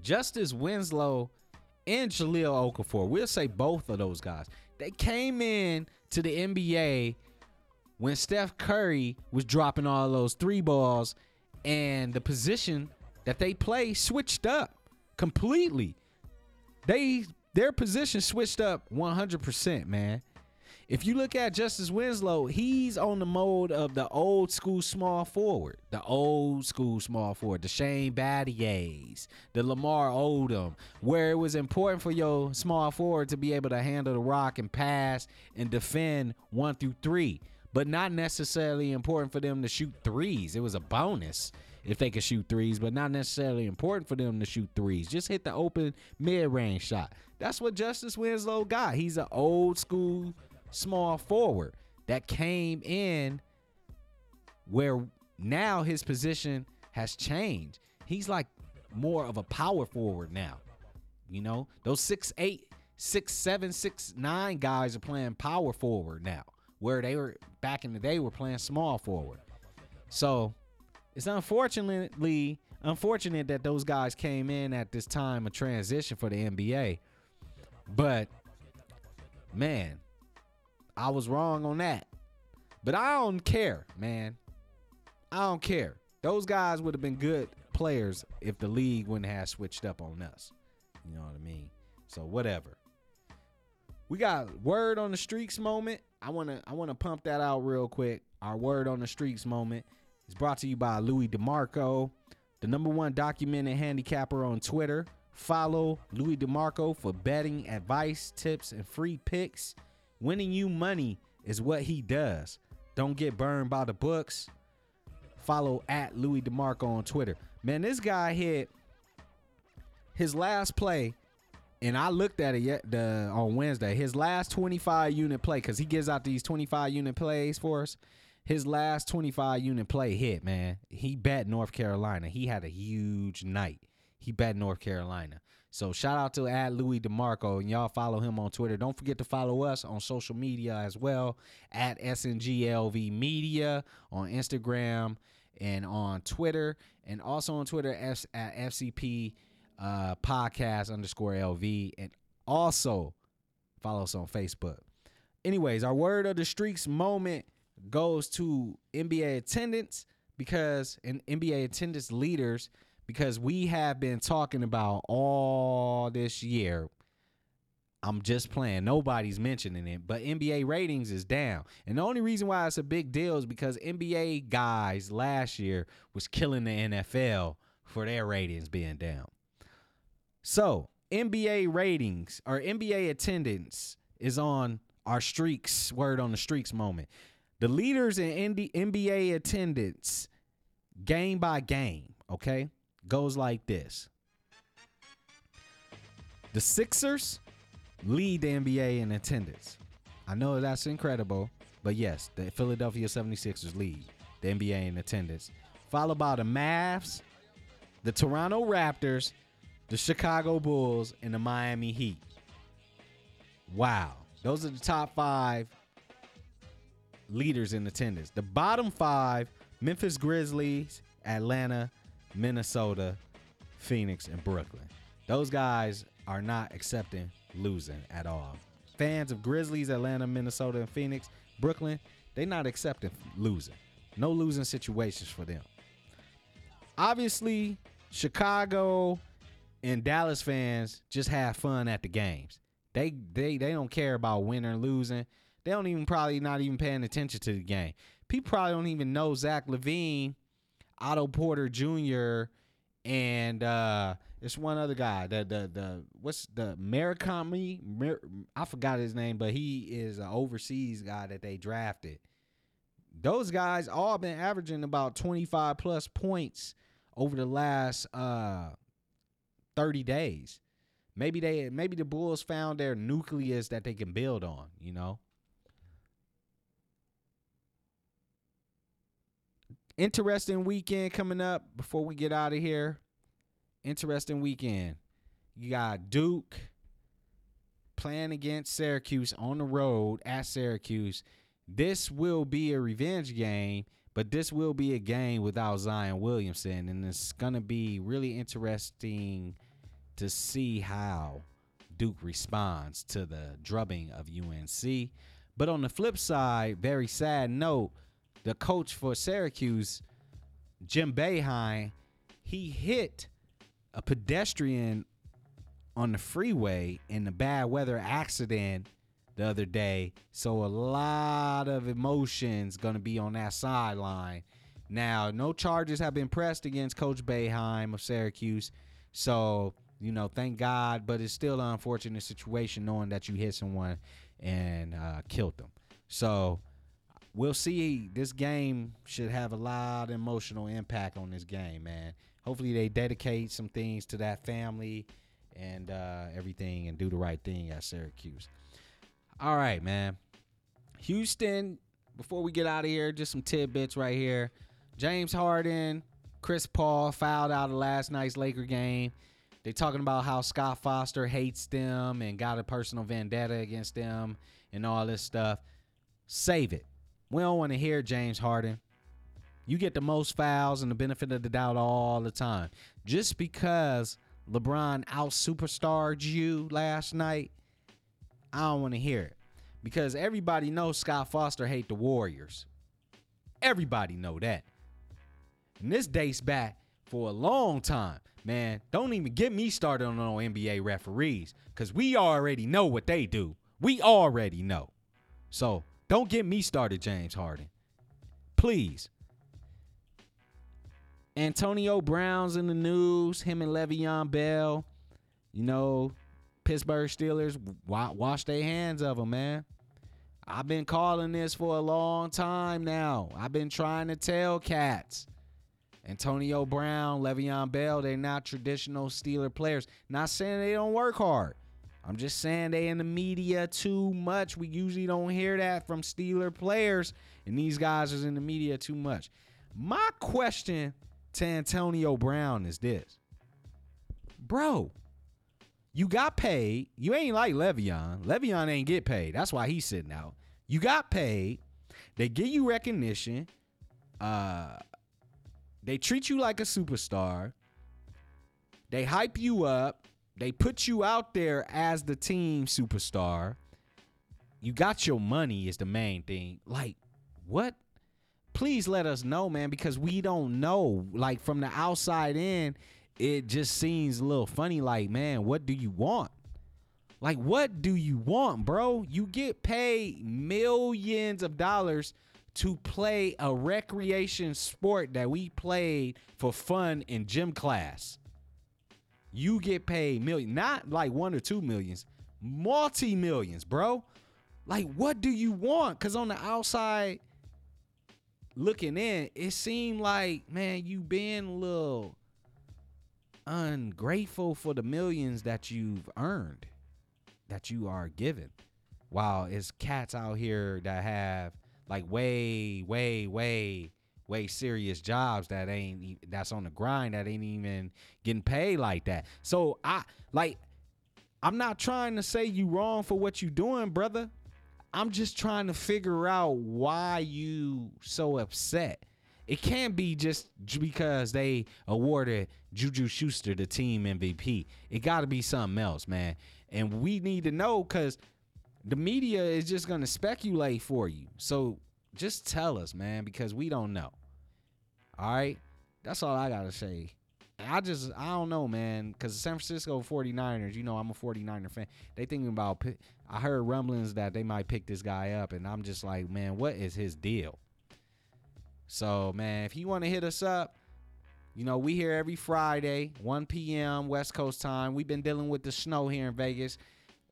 Justice Winslow and Jahlil Okafor, we'll say both of those guys, they came in to the NBA when Steph Curry was dropping all those three balls and the position that they play switched up completely. They their position switched up 100%, man. If you look at Justice Winslow, he's on the mode of the old school small forward, the old school small forward, the Shane Battiers, the Lamar Odom, where it was important for your small forward to be able to handle the rock and pass and defend one through three, but not necessarily important for them to shoot threes. It was a bonus if they could shoot threes, but not necessarily important for them to shoot threes. Just hit the open mid range shot. That's what Justice Winslow got. He's an old school small forward that came in where now his position has changed. He's like more of a power forward now. You know, those six eight, six seven, six nine guys are playing power forward now, where they were back in the day were playing small forward. So it's unfortunately unfortunate that those guys came in at this time of transition for the NBA. But man, I was wrong on that. But I don't care, man. I don't care. Those guys would have been good players if the league wouldn't have switched up on us. You know what I mean? So whatever. We got word on the streaks moment. I wanna I wanna pump that out real quick. Our word on the streaks moment is brought to you by Louis DeMarco, the number one documented handicapper on Twitter. Follow Louis DeMarco for betting advice, tips, and free picks. Winning you money is what he does. Don't get burned by the books. Follow at Louis DeMarco on Twitter. Man, this guy hit his last play, and I looked at it yet the, on Wednesday. His last 25 unit play, because he gives out these 25 unit plays for us. His last 25 unit play hit, man. He bet North Carolina. He had a huge night. He bet North Carolina. So shout out to at Louis DeMarco and y'all follow him on Twitter. Don't forget to follow us on social media as well at SNGLV Media on Instagram and on Twitter and also on Twitter at FCP uh, podcast underscore LV and also follow us on Facebook. Anyways, our word of the streaks moment goes to NBA attendance because and NBA attendance leaders because we have been talking about all this year. I'm just playing. Nobody's mentioning it, but NBA ratings is down. And the only reason why it's a big deal is because NBA guys last year was killing the NFL for their ratings being down. So, NBA ratings or NBA attendance is on our streaks, word on the streaks moment. The leaders in NBA attendance game by game, okay? Goes like this The Sixers lead the NBA in attendance. I know that's incredible, but yes, the Philadelphia 76ers lead the NBA in attendance. Followed by the Mavs, the Toronto Raptors, the Chicago Bulls, and the Miami Heat. Wow. Those are the top five leaders in attendance. The bottom five Memphis Grizzlies, Atlanta, Minnesota, Phoenix, and Brooklyn. Those guys are not accepting losing at all. Fans of Grizzlies, Atlanta, Minnesota, and Phoenix, Brooklyn, they're not accepting losing. No losing situations for them. Obviously, Chicago and Dallas fans just have fun at the games. They they they don't care about winning or losing. They don't even probably not even paying attention to the game. People probably don't even know Zach LaVine Otto Porter Jr. and uh there's one other guy. The the the what's the Murakami? Mer, I forgot his name, but he is an overseas guy that they drafted. Those guys all been averaging about 25 plus points over the last uh 30 days. Maybe they maybe the Bulls found their nucleus that they can build on, you know. Interesting weekend coming up before we get out of here. Interesting weekend. You got Duke playing against Syracuse on the road at Syracuse. This will be a revenge game, but this will be a game without Zion Williamson, and it's gonna be really interesting to see how Duke responds to the drubbing of UNC. But on the flip side, very sad note, the coach for Syracuse, Jim Boeheim, he hit a pedestrian on the freeway in a bad weather accident the other day. So a lot of emotions gonna be on that sideline. Now, no charges have been pressed against Coach Boeheim of Syracuse. So, you know, thank God, but it's still an unfortunate situation knowing that you hit someone and uh, killed them. So we'll see. This game should have a lot of emotional impact on this game, man. Hopefully they dedicate some things to that family and uh, everything and do the right thing at Syracuse. All right, man. Houston, before we get out of here, just some tidbits right here. James Harden, Chris Paul fouled out of last night's Laker game. They're talking about how Scott Foster hates them and got a personal vendetta against them and all this stuff. Save it. We don't want to hear James Harden. You get the most fouls and the benefit of the doubt all the time. Just because LeBron out superstarred you last night, I don't want to hear it. Because everybody knows Scott Foster hate the Warriors. Everybody know that. And this dates back for a long time. Man, don't even get me started on no NBA referees. Cause we already know what they do. We already know. So don't get me started, James Harden. Please. Antonio Brown's in the news. Him and Le'Veon Bell. You know, Pittsburgh Steelers wash their hands of him, man. I've been calling this for a long time now. I've been trying to tell cats. Antonio Brown, Le'Veon Bell, they're not traditional Steeler players. Not saying they don't work hard. I'm just saying they in the media too much. We usually don't hear that from Steeler players, and these guys is in the media too much. My question to Antonio Brown is this. Bro, you got paid. You ain't like Le'Veon. Le'Veon ain't get paid. That's why he's sitting out. You got paid. They give you recognition. Uh, they treat you like a superstar. They hype you up. They put you out there as the team superstar. You got your money is the main thing. Like, what? Please let us know, man, because we don't know. Like from the outside in, it just seems a little funny. Like, man, what do you want? Like, what do you want, bro? You get paid millions of dollars to play a recreation sport that we played for fun in gym class you get paid million, not like one or two millions, multi millions, bro. Like, what do you want? Cause on the outside looking in, it seemed like, man, you been a little ungrateful for the millions that you've earned, that you are given. While it's cats out here that have like way, way, way way serious jobs that ain't that's on the grind that ain't even getting paid like that. So I like I'm not trying to say you wrong for what you doing, brother. I'm just trying to figure out why you so upset. It can't be just because they awarded Juju Schuster the team MVP. It got to be something else, man. And we need to know because the media is just going to speculate for you. So just tell us, man, because we don't know. All right. That's all I got to say. I just, I don't know, man. Because the San Francisco 49ers, you know, I'm a 49er fan. They thinking about, I heard rumblings that they might pick this guy up. And I'm just like, man, what is his deal? So, man, if you want to hit us up, you know, we here every Friday, 1 p.m. West Coast time. We've been dealing with the snow here in Vegas.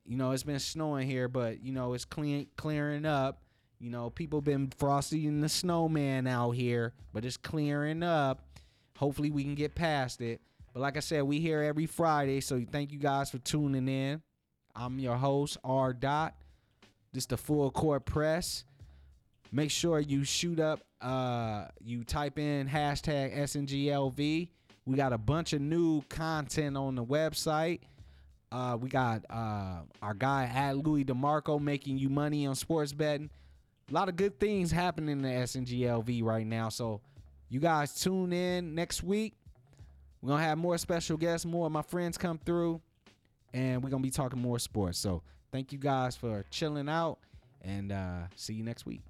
You know, it's been snowing here, but, you know, it's clean, clearing up. You know, people been frosty and the snowman out here, but it's clearing up. Hopefully, we can get past it. But like I said, we here every Friday, so thank you guys for tuning in. I'm your host, R. Dot. This the full court press. Make sure you shoot up. Uh, you type in hashtag SNGLV. We got a bunch of new content on the website. Uh, we got uh, our guy at Louis DeMarco making you money on sports betting. A lot of good things happening in the SNGLV right now. So you guys tune in next week. We're gonna have more special guests, more of my friends come through, and we're gonna be talking more sports. So thank you guys for chilling out, and uh, see you next week.